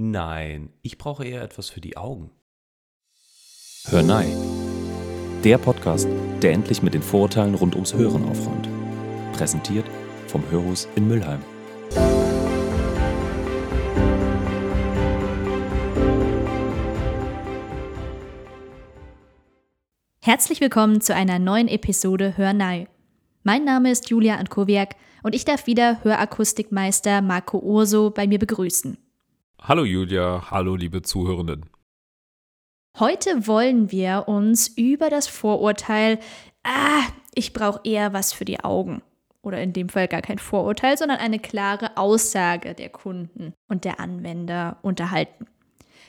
Nein, ich brauche eher etwas für die Augen. Hör Nei. Der Podcast, der endlich mit den Vorurteilen rund ums Hören aufräumt. Präsentiert vom Hörhus in Müllheim. Herzlich willkommen zu einer neuen Episode Hör Nei. Mein Name ist Julia Ankowiak und ich darf wieder Hörakustikmeister Marco Urso bei mir begrüßen. Hallo Julia, hallo liebe Zuhörenden. Heute wollen wir uns über das Vorurteil, ah, ich brauche eher was für die Augen. Oder in dem Fall gar kein Vorurteil, sondern eine klare Aussage der Kunden und der Anwender unterhalten.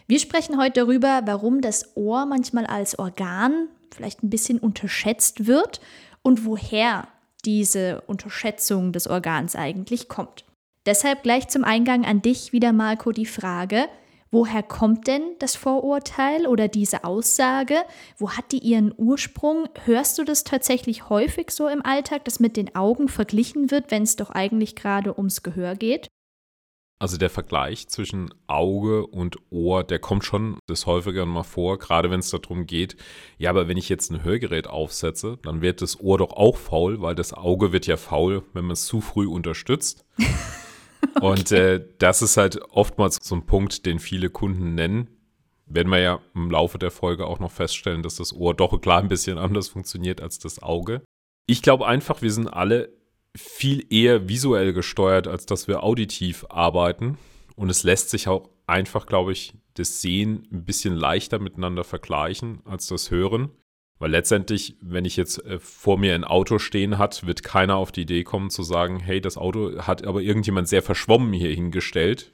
Wir sprechen heute darüber, warum das Ohr manchmal als Organ vielleicht ein bisschen unterschätzt wird und woher diese Unterschätzung des Organs eigentlich kommt. Deshalb gleich zum Eingang an dich wieder, Marco, die Frage, woher kommt denn das Vorurteil oder diese Aussage? Wo hat die ihren Ursprung? Hörst du das tatsächlich häufig so im Alltag, dass mit den Augen verglichen wird, wenn es doch eigentlich gerade ums Gehör geht? Also der Vergleich zwischen Auge und Ohr, der kommt schon des häufigeren mal vor, gerade wenn es darum geht, ja, aber wenn ich jetzt ein Hörgerät aufsetze, dann wird das Ohr doch auch faul, weil das Auge wird ja faul, wenn man es zu früh unterstützt. okay. Und äh, das ist halt oftmals so ein Punkt, den viele Kunden nennen. Werden wir ja im Laufe der Folge auch noch feststellen, dass das Ohr doch klar ein bisschen anders funktioniert als das Auge. Ich glaube einfach, wir sind alle viel eher visuell gesteuert, als dass wir auditiv arbeiten. Und es lässt sich auch einfach, glaube ich, das Sehen ein bisschen leichter miteinander vergleichen als das Hören. Weil letztendlich, wenn ich jetzt äh, vor mir ein Auto stehen hat, wird keiner auf die Idee kommen zu sagen, hey, das Auto hat aber irgendjemand sehr verschwommen hier hingestellt.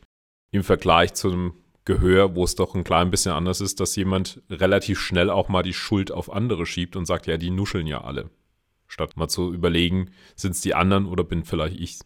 Im Vergleich zu einem Gehör, wo es doch ein klein bisschen anders ist, dass jemand relativ schnell auch mal die Schuld auf andere schiebt und sagt, ja, die nuscheln ja alle statt mal zu überlegen, sind es die anderen oder bin vielleicht ich.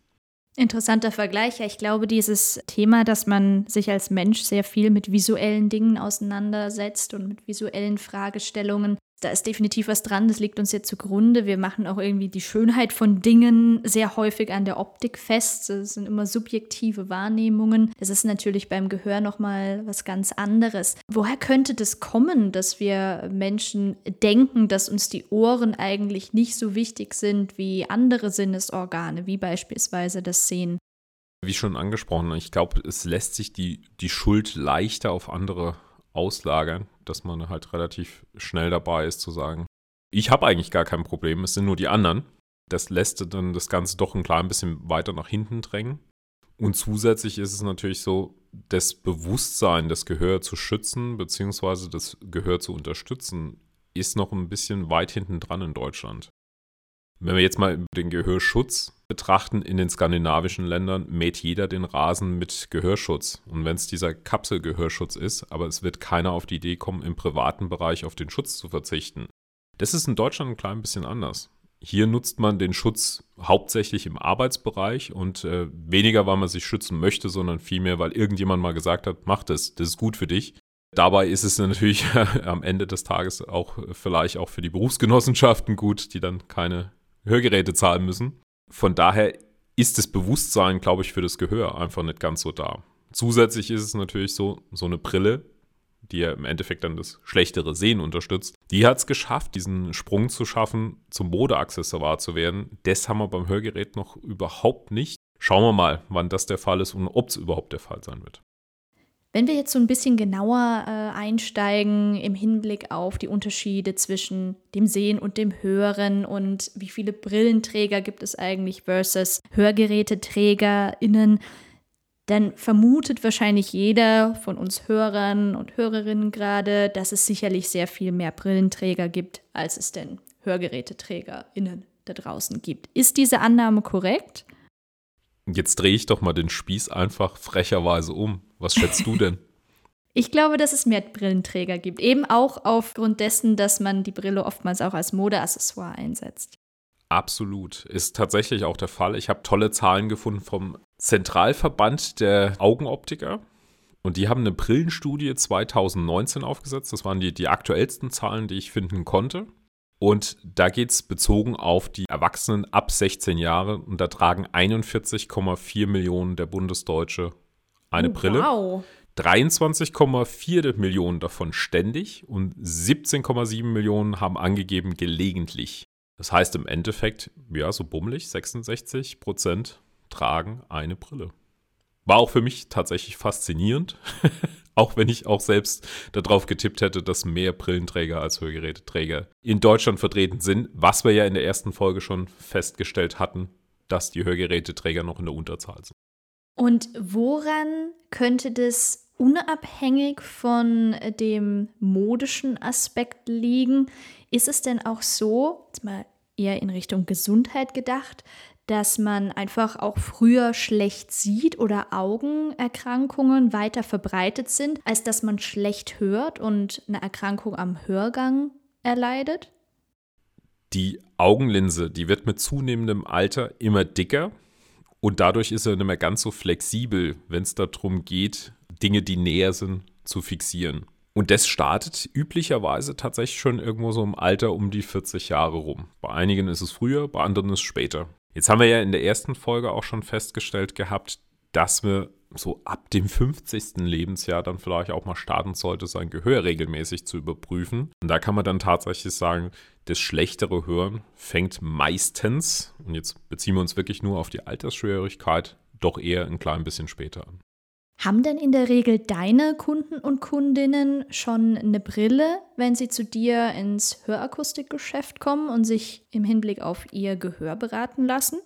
Interessanter Vergleich. Ja, ich glaube, dieses Thema, dass man sich als Mensch sehr viel mit visuellen Dingen auseinandersetzt und mit visuellen Fragestellungen, da ist definitiv was dran, das liegt uns jetzt zugrunde. Wir machen auch irgendwie die Schönheit von Dingen sehr häufig an der Optik fest. Das sind immer subjektive Wahrnehmungen. Das ist natürlich beim Gehör nochmal was ganz anderes. Woher könnte das kommen, dass wir Menschen denken, dass uns die Ohren eigentlich nicht so wichtig sind wie andere Sinnesorgane, wie beispielsweise das Sehen? Wie schon angesprochen, ich glaube, es lässt sich die, die Schuld leichter auf andere auslagern, dass man halt relativ schnell dabei ist zu sagen, ich habe eigentlich gar kein Problem, es sind nur die anderen. Das lässt dann das Ganze doch ein klein bisschen weiter nach hinten drängen. Und zusätzlich ist es natürlich so, das Bewusstsein, das Gehör zu schützen, beziehungsweise das Gehör zu unterstützen, ist noch ein bisschen weit hinten dran in Deutschland. Wenn wir jetzt mal den Gehörschutz betrachten, in den skandinavischen Ländern mäht jeder den Rasen mit Gehörschutz. Und wenn es dieser Kapselgehörschutz ist, aber es wird keiner auf die Idee kommen, im privaten Bereich auf den Schutz zu verzichten. Das ist in Deutschland ein klein bisschen anders. Hier nutzt man den Schutz hauptsächlich im Arbeitsbereich und äh, weniger, weil man sich schützen möchte, sondern vielmehr, weil irgendjemand mal gesagt hat, mach das, das ist gut für dich. Dabei ist es natürlich am Ende des Tages auch vielleicht auch für die Berufsgenossenschaften gut, die dann keine Hörgeräte zahlen müssen. Von daher ist das Bewusstsein, glaube ich, für das Gehör einfach nicht ganz so da. Zusätzlich ist es natürlich so, so eine Brille, die ja im Endeffekt dann das schlechtere Sehen unterstützt, die hat es geschafft, diesen Sprung zu schaffen, zum Modeaccessoire zu werden. Das haben wir beim Hörgerät noch überhaupt nicht. Schauen wir mal, wann das der Fall ist und ob es überhaupt der Fall sein wird. Wenn wir jetzt so ein bisschen genauer äh, einsteigen im Hinblick auf die Unterschiede zwischen dem Sehen und dem Hören und wie viele Brillenträger gibt es eigentlich versus HörgeräteträgerInnen, dann vermutet wahrscheinlich jeder von uns Hörern und Hörerinnen gerade, dass es sicherlich sehr viel mehr Brillenträger gibt, als es denn HörgeräteträgerInnen da draußen gibt. Ist diese Annahme korrekt? Jetzt drehe ich doch mal den Spieß einfach frecherweise um. Was schätzt du denn? Ich glaube, dass es mehr Brillenträger gibt. Eben auch aufgrund dessen, dass man die Brille oftmals auch als Modeaccessoire einsetzt. Absolut. Ist tatsächlich auch der Fall. Ich habe tolle Zahlen gefunden vom Zentralverband der Augenoptiker. Und die haben eine Brillenstudie 2019 aufgesetzt. Das waren die, die aktuellsten Zahlen, die ich finden konnte. Und da geht es bezogen auf die Erwachsenen ab 16 Jahre. Und da tragen 41,4 Millionen der Bundesdeutsche eine oh, Brille. Wow. 23,4 Millionen davon ständig und 17,7 Millionen haben angegeben gelegentlich. Das heißt im Endeffekt, ja, so bummelig, 66 Prozent tragen eine Brille. War auch für mich tatsächlich faszinierend, auch wenn ich auch selbst darauf getippt hätte, dass mehr Brillenträger als Hörgeräteträger in Deutschland vertreten sind, was wir ja in der ersten Folge schon festgestellt hatten, dass die Hörgeräteträger noch in der Unterzahl sind. Und woran könnte das unabhängig von dem modischen Aspekt liegen? Ist es denn auch so, jetzt mal eher in Richtung Gesundheit gedacht, dass man einfach auch früher schlecht sieht oder Augenerkrankungen weiter verbreitet sind, als dass man schlecht hört und eine Erkrankung am Hörgang erleidet? Die Augenlinse, die wird mit zunehmendem Alter immer dicker und dadurch ist er nicht mehr ganz so flexibel, wenn es darum geht, Dinge, die näher sind, zu fixieren. Und das startet üblicherweise tatsächlich schon irgendwo so im Alter um die 40 Jahre rum. Bei einigen ist es früher, bei anderen ist es später. Jetzt haben wir ja in der ersten Folge auch schon festgestellt gehabt, dass wir so ab dem 50. Lebensjahr dann vielleicht auch mal starten sollte, sein Gehör regelmäßig zu überprüfen. Und da kann man dann tatsächlich sagen, das schlechtere Hören fängt meistens, und jetzt beziehen wir uns wirklich nur auf die Altersschwierigkeit, doch eher ein klein bisschen später an. Haben denn in der Regel deine Kunden und Kundinnen schon eine Brille, wenn sie zu dir ins Hörakustikgeschäft kommen und sich im Hinblick auf ihr Gehör beraten lassen?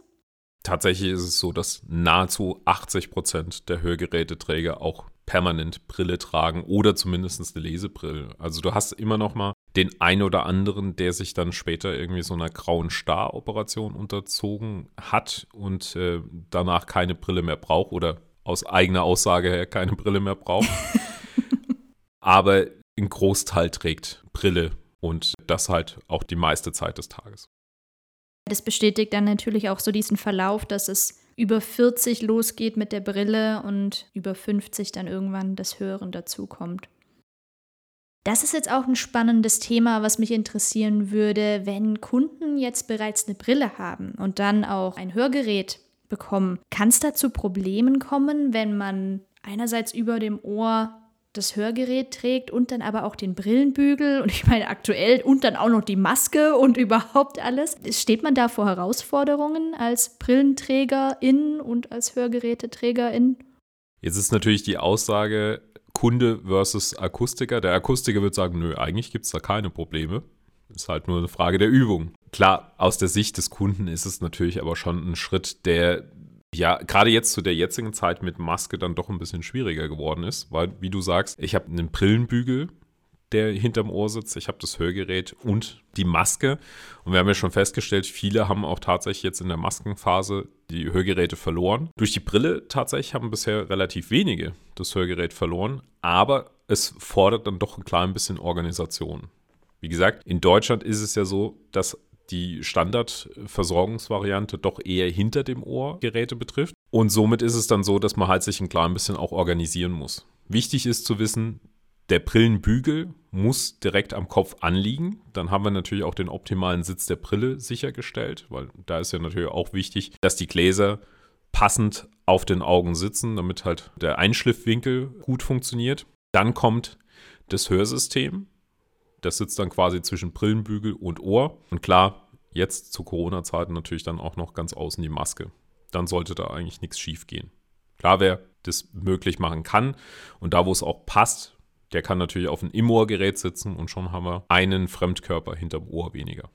Tatsächlich ist es so, dass nahezu 80 Prozent der Hörgeräteträger auch permanent Brille tragen oder zumindest eine Lesebrille. Also du hast immer noch mal den ein oder anderen, der sich dann später irgendwie so einer grauen Star-Operation unterzogen hat und äh, danach keine Brille mehr braucht oder aus eigener Aussage her keine Brille mehr braucht. Aber ein Großteil trägt Brille und das halt auch die meiste Zeit des Tages. Das bestätigt dann natürlich auch so diesen Verlauf, dass es über 40 losgeht mit der Brille und über 50 dann irgendwann das Hören dazukommt. Das ist jetzt auch ein spannendes Thema, was mich interessieren würde, wenn Kunden jetzt bereits eine Brille haben und dann auch ein Hörgerät bekommen. Kann es da zu Problemen kommen, wenn man einerseits über dem Ohr das Hörgerät trägt und dann aber auch den Brillenbügel und ich meine aktuell und dann auch noch die Maske und überhaupt alles. Steht man da vor Herausforderungen als Brillenträgerin und als Hörgeräteträgerin? Jetzt ist natürlich die Aussage Kunde versus Akustiker. Der Akustiker wird sagen, nö, eigentlich gibt es da keine Probleme. Ist halt nur eine Frage der Übung. Klar, aus der Sicht des Kunden ist es natürlich aber schon ein Schritt, der ja, gerade jetzt zu der jetzigen Zeit mit Maske dann doch ein bisschen schwieriger geworden ist, weil, wie du sagst, ich habe einen Brillenbügel, der hinterm Ohr sitzt, ich habe das Hörgerät und die Maske. Und wir haben ja schon festgestellt, viele haben auch tatsächlich jetzt in der Maskenphase die Hörgeräte verloren. Durch die Brille tatsächlich haben bisher relativ wenige das Hörgerät verloren, aber es fordert dann doch ein klein bisschen Organisation. Wie gesagt, in Deutschland ist es ja so, dass die Standardversorgungsvariante doch eher hinter dem Ohr Geräte betrifft. Und somit ist es dann so, dass man halt sich ein klein bisschen auch organisieren muss. Wichtig ist zu wissen, der Brillenbügel muss direkt am Kopf anliegen. Dann haben wir natürlich auch den optimalen Sitz der Brille sichergestellt, weil da ist ja natürlich auch wichtig, dass die Gläser passend auf den Augen sitzen, damit halt der Einschliffwinkel gut funktioniert. Dann kommt das Hörsystem. Das sitzt dann quasi zwischen Brillenbügel und Ohr. Und klar, jetzt zu Corona-Zeiten natürlich dann auch noch ganz außen die Maske. Dann sollte da eigentlich nichts schief gehen. Klar, wer das möglich machen kann und da, wo es auch passt, der kann natürlich auf ein Im-Ohr-Gerät sitzen und schon haben wir einen Fremdkörper hinterm Ohr weniger.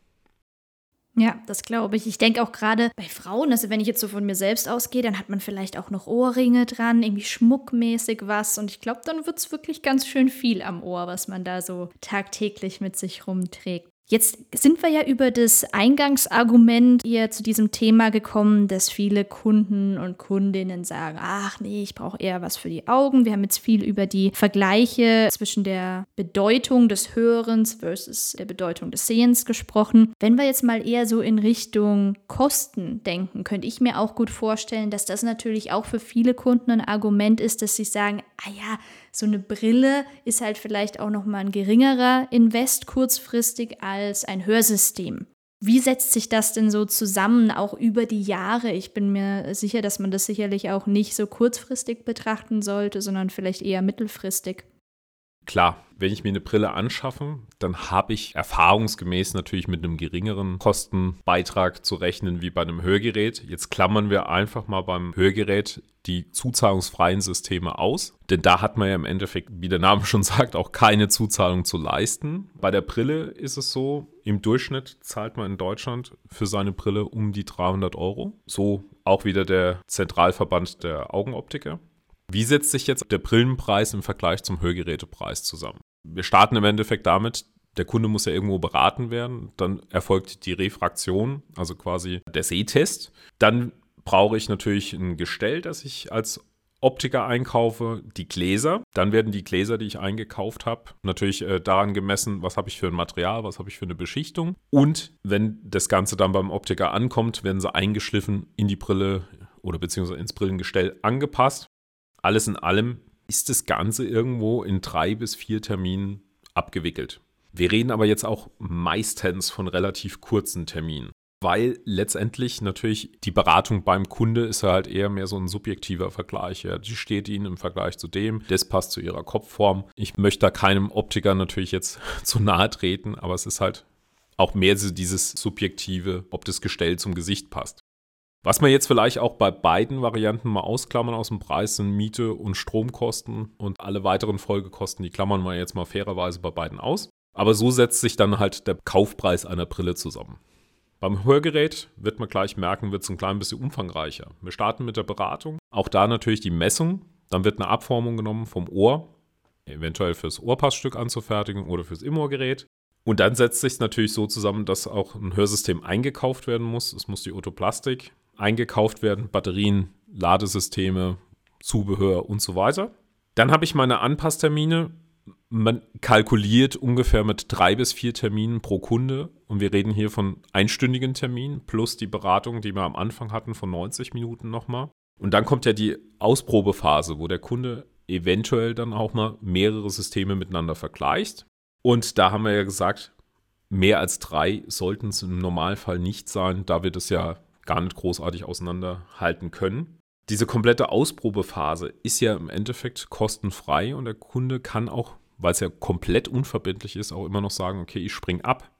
Ja, das glaube ich. Ich denke auch gerade bei Frauen, also wenn ich jetzt so von mir selbst ausgehe, dann hat man vielleicht auch noch Ohrringe dran, irgendwie schmuckmäßig was. Und ich glaube, dann wird es wirklich ganz schön viel am Ohr, was man da so tagtäglich mit sich rumträgt. Jetzt sind wir ja über das Eingangsargument hier zu diesem Thema gekommen, dass viele Kunden und Kundinnen sagen, ach nee, ich brauche eher was für die Augen. Wir haben jetzt viel über die Vergleiche zwischen der Bedeutung des Hörens versus der Bedeutung des Sehens gesprochen. Wenn wir jetzt mal eher so in Richtung Kosten denken, könnte ich mir auch gut vorstellen, dass das natürlich auch für viele Kunden ein Argument ist, dass sie sagen, ah ja, so eine Brille ist halt vielleicht auch noch mal ein geringerer Invest kurzfristig als ein Hörsystem. Wie setzt sich das denn so zusammen, auch über die Jahre? Ich bin mir sicher, dass man das sicherlich auch nicht so kurzfristig betrachten sollte, sondern vielleicht eher mittelfristig. Klar, wenn ich mir eine Brille anschaffe, dann habe ich erfahrungsgemäß natürlich mit einem geringeren Kostenbeitrag zu rechnen wie bei einem Hörgerät. Jetzt klammern wir einfach mal beim Hörgerät die zuzahlungsfreien Systeme aus, denn da hat man ja im Endeffekt, wie der Name schon sagt, auch keine Zuzahlung zu leisten. Bei der Brille ist es so, im Durchschnitt zahlt man in Deutschland für seine Brille um die 300 Euro. So auch wieder der Zentralverband der Augenoptiker. Wie setzt sich jetzt der Brillenpreis im Vergleich zum Hörgerätepreis zusammen? Wir starten im Endeffekt damit, der Kunde muss ja irgendwo beraten werden. Dann erfolgt die Refraktion, also quasi der Sehtest. Dann brauche ich natürlich ein Gestell, das ich als Optiker einkaufe, die Gläser. Dann werden die Gläser, die ich eingekauft habe, natürlich äh, daran gemessen, was habe ich für ein Material, was habe ich für eine Beschichtung. Und wenn das Ganze dann beim Optiker ankommt, werden sie eingeschliffen in die Brille oder beziehungsweise ins Brillengestell angepasst alles in allem ist das Ganze irgendwo in drei bis vier Terminen abgewickelt. Wir reden aber jetzt auch meistens von relativ kurzen Terminen, weil letztendlich natürlich die Beratung beim Kunde ist halt eher mehr so ein subjektiver Vergleich. Ja, die steht Ihnen im Vergleich zu dem, das passt zu Ihrer Kopfform. Ich möchte da keinem Optiker natürlich jetzt zu nahe treten, aber es ist halt auch mehr so dieses subjektive, ob das Gestell zum Gesicht passt. Was wir jetzt vielleicht auch bei beiden Varianten mal ausklammern aus dem Preis sind Miete und Stromkosten und alle weiteren Folgekosten, die klammern wir jetzt mal fairerweise bei beiden aus. Aber so setzt sich dann halt der Kaufpreis einer Brille zusammen. Beim Hörgerät wird man gleich merken, wird es ein klein bisschen umfangreicher. Wir starten mit der Beratung. Auch da natürlich die Messung. Dann wird eine Abformung genommen vom Ohr, eventuell fürs Ohrpassstück anzufertigen oder fürs Immogerät. Und dann setzt sich natürlich so zusammen, dass auch ein Hörsystem eingekauft werden muss. Es muss die Otoplastik eingekauft werden, Batterien, Ladesysteme, Zubehör und so weiter. Dann habe ich meine Anpasstermine. Man kalkuliert ungefähr mit drei bis vier Terminen pro Kunde und wir reden hier von einstündigen Terminen plus die Beratung, die wir am Anfang hatten, von 90 Minuten nochmal. Und dann kommt ja die Ausprobephase, wo der Kunde eventuell dann auch mal mehrere Systeme miteinander vergleicht. Und da haben wir ja gesagt, mehr als drei sollten es im Normalfall nicht sein, da wir das ja gar nicht großartig auseinanderhalten können. Diese komplette Ausprobephase ist ja im Endeffekt kostenfrei und der Kunde kann auch, weil es ja komplett unverbindlich ist, auch immer noch sagen, okay, ich spring ab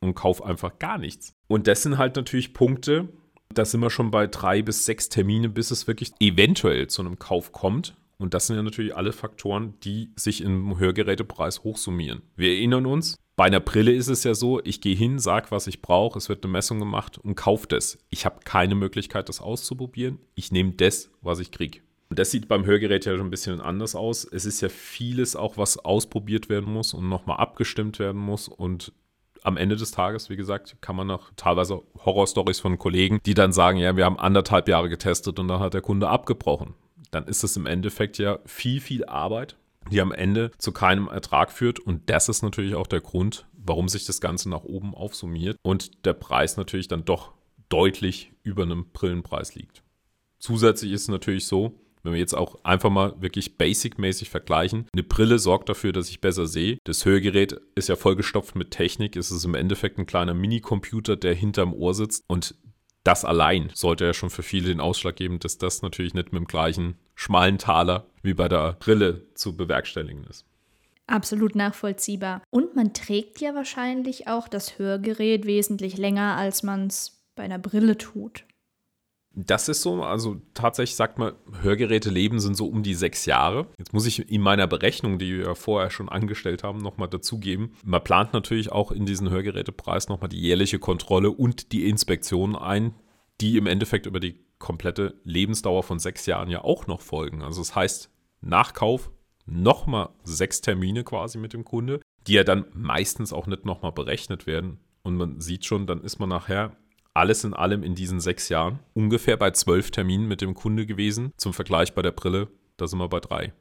und kaufe einfach gar nichts. Und das sind halt natürlich Punkte, da sind wir schon bei drei bis sechs Termine, bis es wirklich eventuell zu einem Kauf kommt. Und das sind ja natürlich alle Faktoren, die sich im Hörgerätepreis hochsummieren. Wir erinnern uns, bei einer Brille ist es ja so, ich gehe hin, sage, was ich brauche, es wird eine Messung gemacht und kaufe das. Ich habe keine Möglichkeit, das auszuprobieren. Ich nehme das, was ich kriege. Und das sieht beim Hörgerät ja schon ein bisschen anders aus. Es ist ja vieles auch, was ausprobiert werden muss und nochmal abgestimmt werden muss. Und am Ende des Tages, wie gesagt, kann man noch teilweise Horrorstories von Kollegen, die dann sagen, ja, wir haben anderthalb Jahre getestet und dann hat der Kunde abgebrochen. Dann ist es im Endeffekt ja viel, viel Arbeit die am Ende zu keinem Ertrag führt. Und das ist natürlich auch der Grund, warum sich das Ganze nach oben aufsummiert und der Preis natürlich dann doch deutlich über einem Brillenpreis liegt. Zusätzlich ist es natürlich so, wenn wir jetzt auch einfach mal wirklich basic-mäßig vergleichen, eine Brille sorgt dafür, dass ich besser sehe. Das Hörgerät ist ja vollgestopft mit Technik. Es ist im Endeffekt ein kleiner Minicomputer, der hinterm Ohr sitzt. Und das allein sollte ja schon für viele den Ausschlag geben, dass das natürlich nicht mit dem gleichen schmalen Taler wie bei der Brille zu bewerkstelligen ist. Absolut nachvollziehbar. Und man trägt ja wahrscheinlich auch das Hörgerät wesentlich länger, als man es bei einer Brille tut. Das ist so, also tatsächlich sagt man, Hörgeräte leben sind so um die sechs Jahre. Jetzt muss ich in meiner Berechnung, die wir vorher schon angestellt haben, nochmal dazugeben. Man plant natürlich auch in diesen Hörgerätepreis nochmal die jährliche Kontrolle und die Inspektion ein, die im Endeffekt über die komplette Lebensdauer von sechs Jahren ja auch noch folgen. Also das heißt, Nachkauf nochmal sechs Termine quasi mit dem Kunde, die ja dann meistens auch nicht nochmal berechnet werden. Und man sieht schon, dann ist man nachher alles in allem in diesen sechs Jahren ungefähr bei zwölf Terminen mit dem Kunde gewesen. Zum Vergleich bei der Brille, da sind wir bei drei.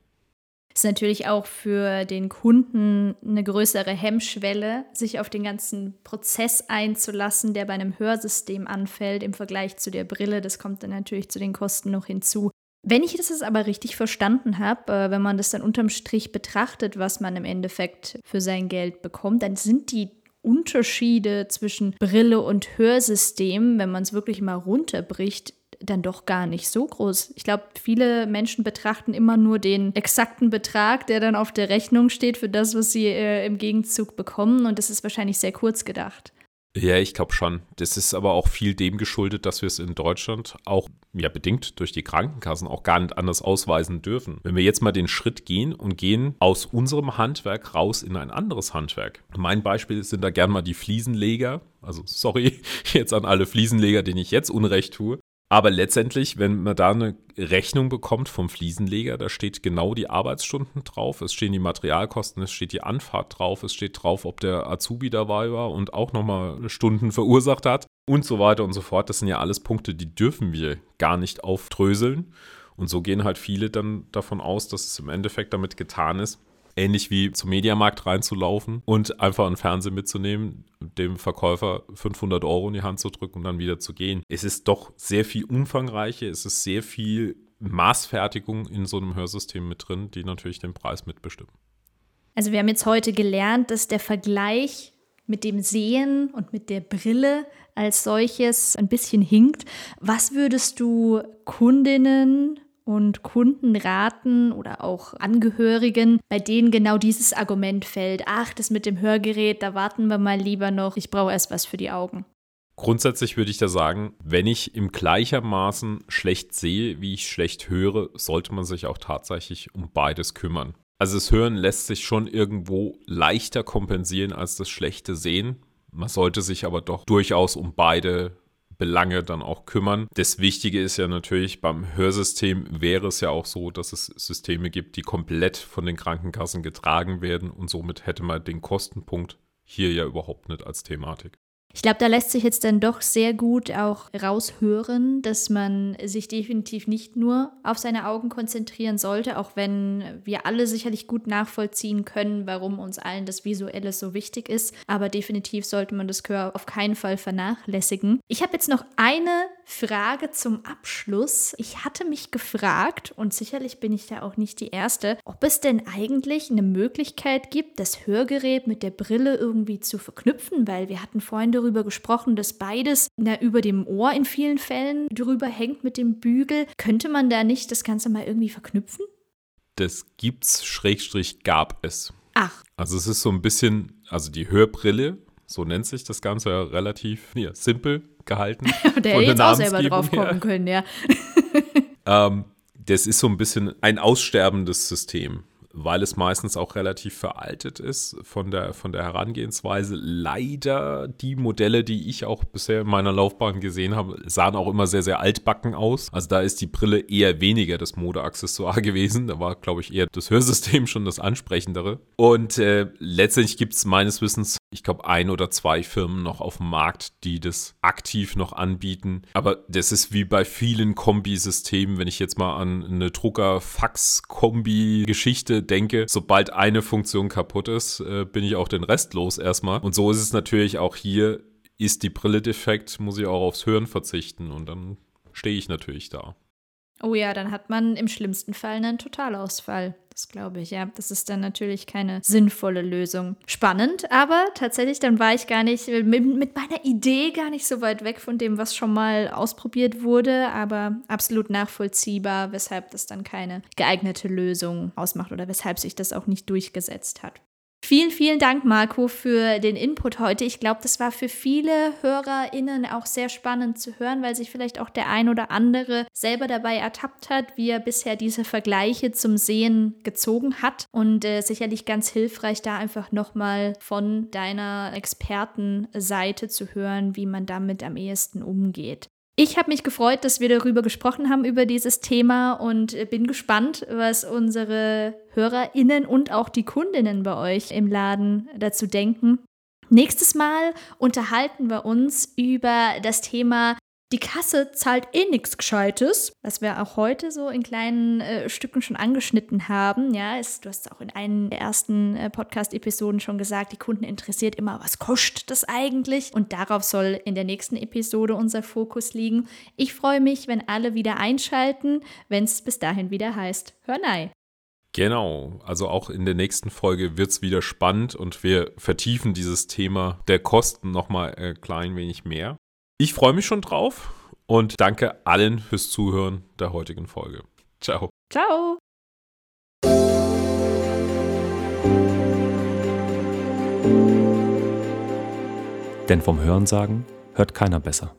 Ist natürlich auch für den Kunden eine größere Hemmschwelle, sich auf den ganzen Prozess einzulassen, der bei einem Hörsystem anfällt im Vergleich zu der Brille. Das kommt dann natürlich zu den Kosten noch hinzu. Wenn ich das aber richtig verstanden habe, äh, wenn man das dann unterm Strich betrachtet, was man im Endeffekt für sein Geld bekommt, dann sind die Unterschiede zwischen Brille und Hörsystem, wenn man es wirklich mal runterbricht, dann doch gar nicht so groß. Ich glaube, viele Menschen betrachten immer nur den exakten Betrag, der dann auf der Rechnung steht für das, was sie äh, im Gegenzug bekommen. Und das ist wahrscheinlich sehr kurz gedacht. Ja, ich glaube schon. Das ist aber auch viel dem geschuldet, dass wir es in Deutschland auch ja bedingt durch die Krankenkassen auch gar nicht anders ausweisen dürfen. Wenn wir jetzt mal den Schritt gehen und gehen aus unserem Handwerk raus in ein anderes Handwerk. Mein Beispiel sind da gern mal die Fliesenleger. Also sorry jetzt an alle Fliesenleger, denen ich jetzt Unrecht tue. Aber letztendlich, wenn man da eine Rechnung bekommt vom Fliesenleger, da steht genau die Arbeitsstunden drauf, es stehen die Materialkosten, es steht die Anfahrt drauf, es steht drauf, ob der Azubi dabei war und auch nochmal Stunden verursacht hat und so weiter und so fort. Das sind ja alles Punkte, die dürfen wir gar nicht aufdröseln. Und so gehen halt viele dann davon aus, dass es im Endeffekt damit getan ist, ähnlich wie zum Mediamarkt reinzulaufen und einfach einen Fernseher mitzunehmen, dem Verkäufer 500 Euro in die Hand zu drücken und dann wieder zu gehen. Es ist doch sehr viel umfangreicher, es ist sehr viel Maßfertigung in so einem Hörsystem mit drin, die natürlich den Preis mitbestimmen. Also wir haben jetzt heute gelernt, dass der Vergleich mit dem Sehen und mit der Brille als solches ein bisschen hinkt. Was würdest du Kundinnen und Kunden raten oder auch Angehörigen, bei denen genau dieses Argument fällt. Ach, das mit dem Hörgerät, da warten wir mal lieber noch. Ich brauche erst was für die Augen. Grundsätzlich würde ich da sagen, wenn ich im gleichermaßen schlecht sehe, wie ich schlecht höre, sollte man sich auch tatsächlich um beides kümmern. Also das Hören lässt sich schon irgendwo leichter kompensieren als das schlechte Sehen. Man sollte sich aber doch durchaus um beide Belange dann auch kümmern. Das Wichtige ist ja natürlich, beim Hörsystem wäre es ja auch so, dass es Systeme gibt, die komplett von den Krankenkassen getragen werden und somit hätte man den Kostenpunkt hier ja überhaupt nicht als Thematik. Ich glaube, da lässt sich jetzt dann doch sehr gut auch raushören, dass man sich definitiv nicht nur auf seine Augen konzentrieren sollte, auch wenn wir alle sicherlich gut nachvollziehen können, warum uns allen das Visuelle so wichtig ist. Aber definitiv sollte man das Gehör auf keinen Fall vernachlässigen. Ich habe jetzt noch eine Frage zum Abschluss. Ich hatte mich gefragt, und sicherlich bin ich da auch nicht die Erste, ob es denn eigentlich eine Möglichkeit gibt, das Hörgerät mit der Brille irgendwie zu verknüpfen, weil wir hatten vorhin darüber gesprochen, dass beides na, über dem Ohr in vielen Fällen drüber hängt mit dem Bügel. Könnte man da nicht das Ganze mal irgendwie verknüpfen? Das gibt's, Schrägstrich gab es. Ach. Also es ist so ein bisschen, also die Hörbrille, so nennt sich das Ganze ja relativ ja, simpel gehalten. Der hätte jetzt auch selber drauf kommen können, ja. ähm, das ist so ein bisschen ein aussterbendes System weil es meistens auch relativ veraltet ist von der, von der Herangehensweise. Leider die Modelle, die ich auch bisher in meiner Laufbahn gesehen habe, sahen auch immer sehr, sehr altbacken aus. Also da ist die Brille eher weniger das Modeaccessoire gewesen. Da war, glaube ich, eher das Hörsystem schon das ansprechendere. Und äh, letztendlich gibt es meines Wissens, ich glaube, ein oder zwei Firmen noch auf dem Markt, die das aktiv noch anbieten. Aber das ist wie bei vielen Kombisystemen, wenn ich jetzt mal an eine Drucker-Fax-Kombi-Geschichte denke, sobald eine Funktion kaputt ist, äh, bin ich auch den Rest los erstmal. Und so ist es natürlich auch hier. Ist die Brille defekt, muss ich auch aufs Hören verzichten und dann stehe ich natürlich da. Oh ja, dann hat man im schlimmsten Fall einen Totalausfall. Das glaube ich, ja. Das ist dann natürlich keine sinnvolle Lösung. Spannend, aber tatsächlich, dann war ich gar nicht mit, mit, meiner Idee gar nicht so weit weg von dem, was schon mal ausprobiert wurde, aber absolut nachvollziehbar, weshalb das dann keine geeignete Lösung ausmacht oder weshalb sich das auch nicht durchgesetzt hat. Vielen, vielen Dank, Marco, für den Input heute. Ich glaube, das war für viele HörerInnen auch sehr spannend zu hören, weil sich vielleicht auch der ein oder andere selber dabei ertappt hat, wie er bisher diese Vergleiche zum Sehen gezogen hat. Und äh, sicherlich ganz hilfreich, da einfach nochmal von deiner Expertenseite zu hören, wie man damit am ehesten umgeht. Ich habe mich gefreut, dass wir darüber gesprochen haben, über dieses Thema und bin gespannt, was unsere HörerInnen und auch die Kundinnen bei euch im Laden dazu denken. Nächstes Mal unterhalten wir uns über das Thema die Kasse zahlt eh nichts Gescheites, was wir auch heute so in kleinen äh, Stücken schon angeschnitten haben. Ja, es, du hast auch in einem der ersten äh, Podcast-Episoden schon gesagt, die Kunden interessiert immer, was kostet das eigentlich? Und darauf soll in der nächsten Episode unser Fokus liegen. Ich freue mich, wenn alle wieder einschalten, wenn es bis dahin wieder heißt, hör nein. Genau, also auch in der nächsten Folge wird es wieder spannend und wir vertiefen dieses Thema der Kosten nochmal ein klein wenig mehr. Ich freue mich schon drauf und danke allen fürs Zuhören der heutigen Folge. Ciao. Ciao. Denn vom Hörensagen hört keiner besser.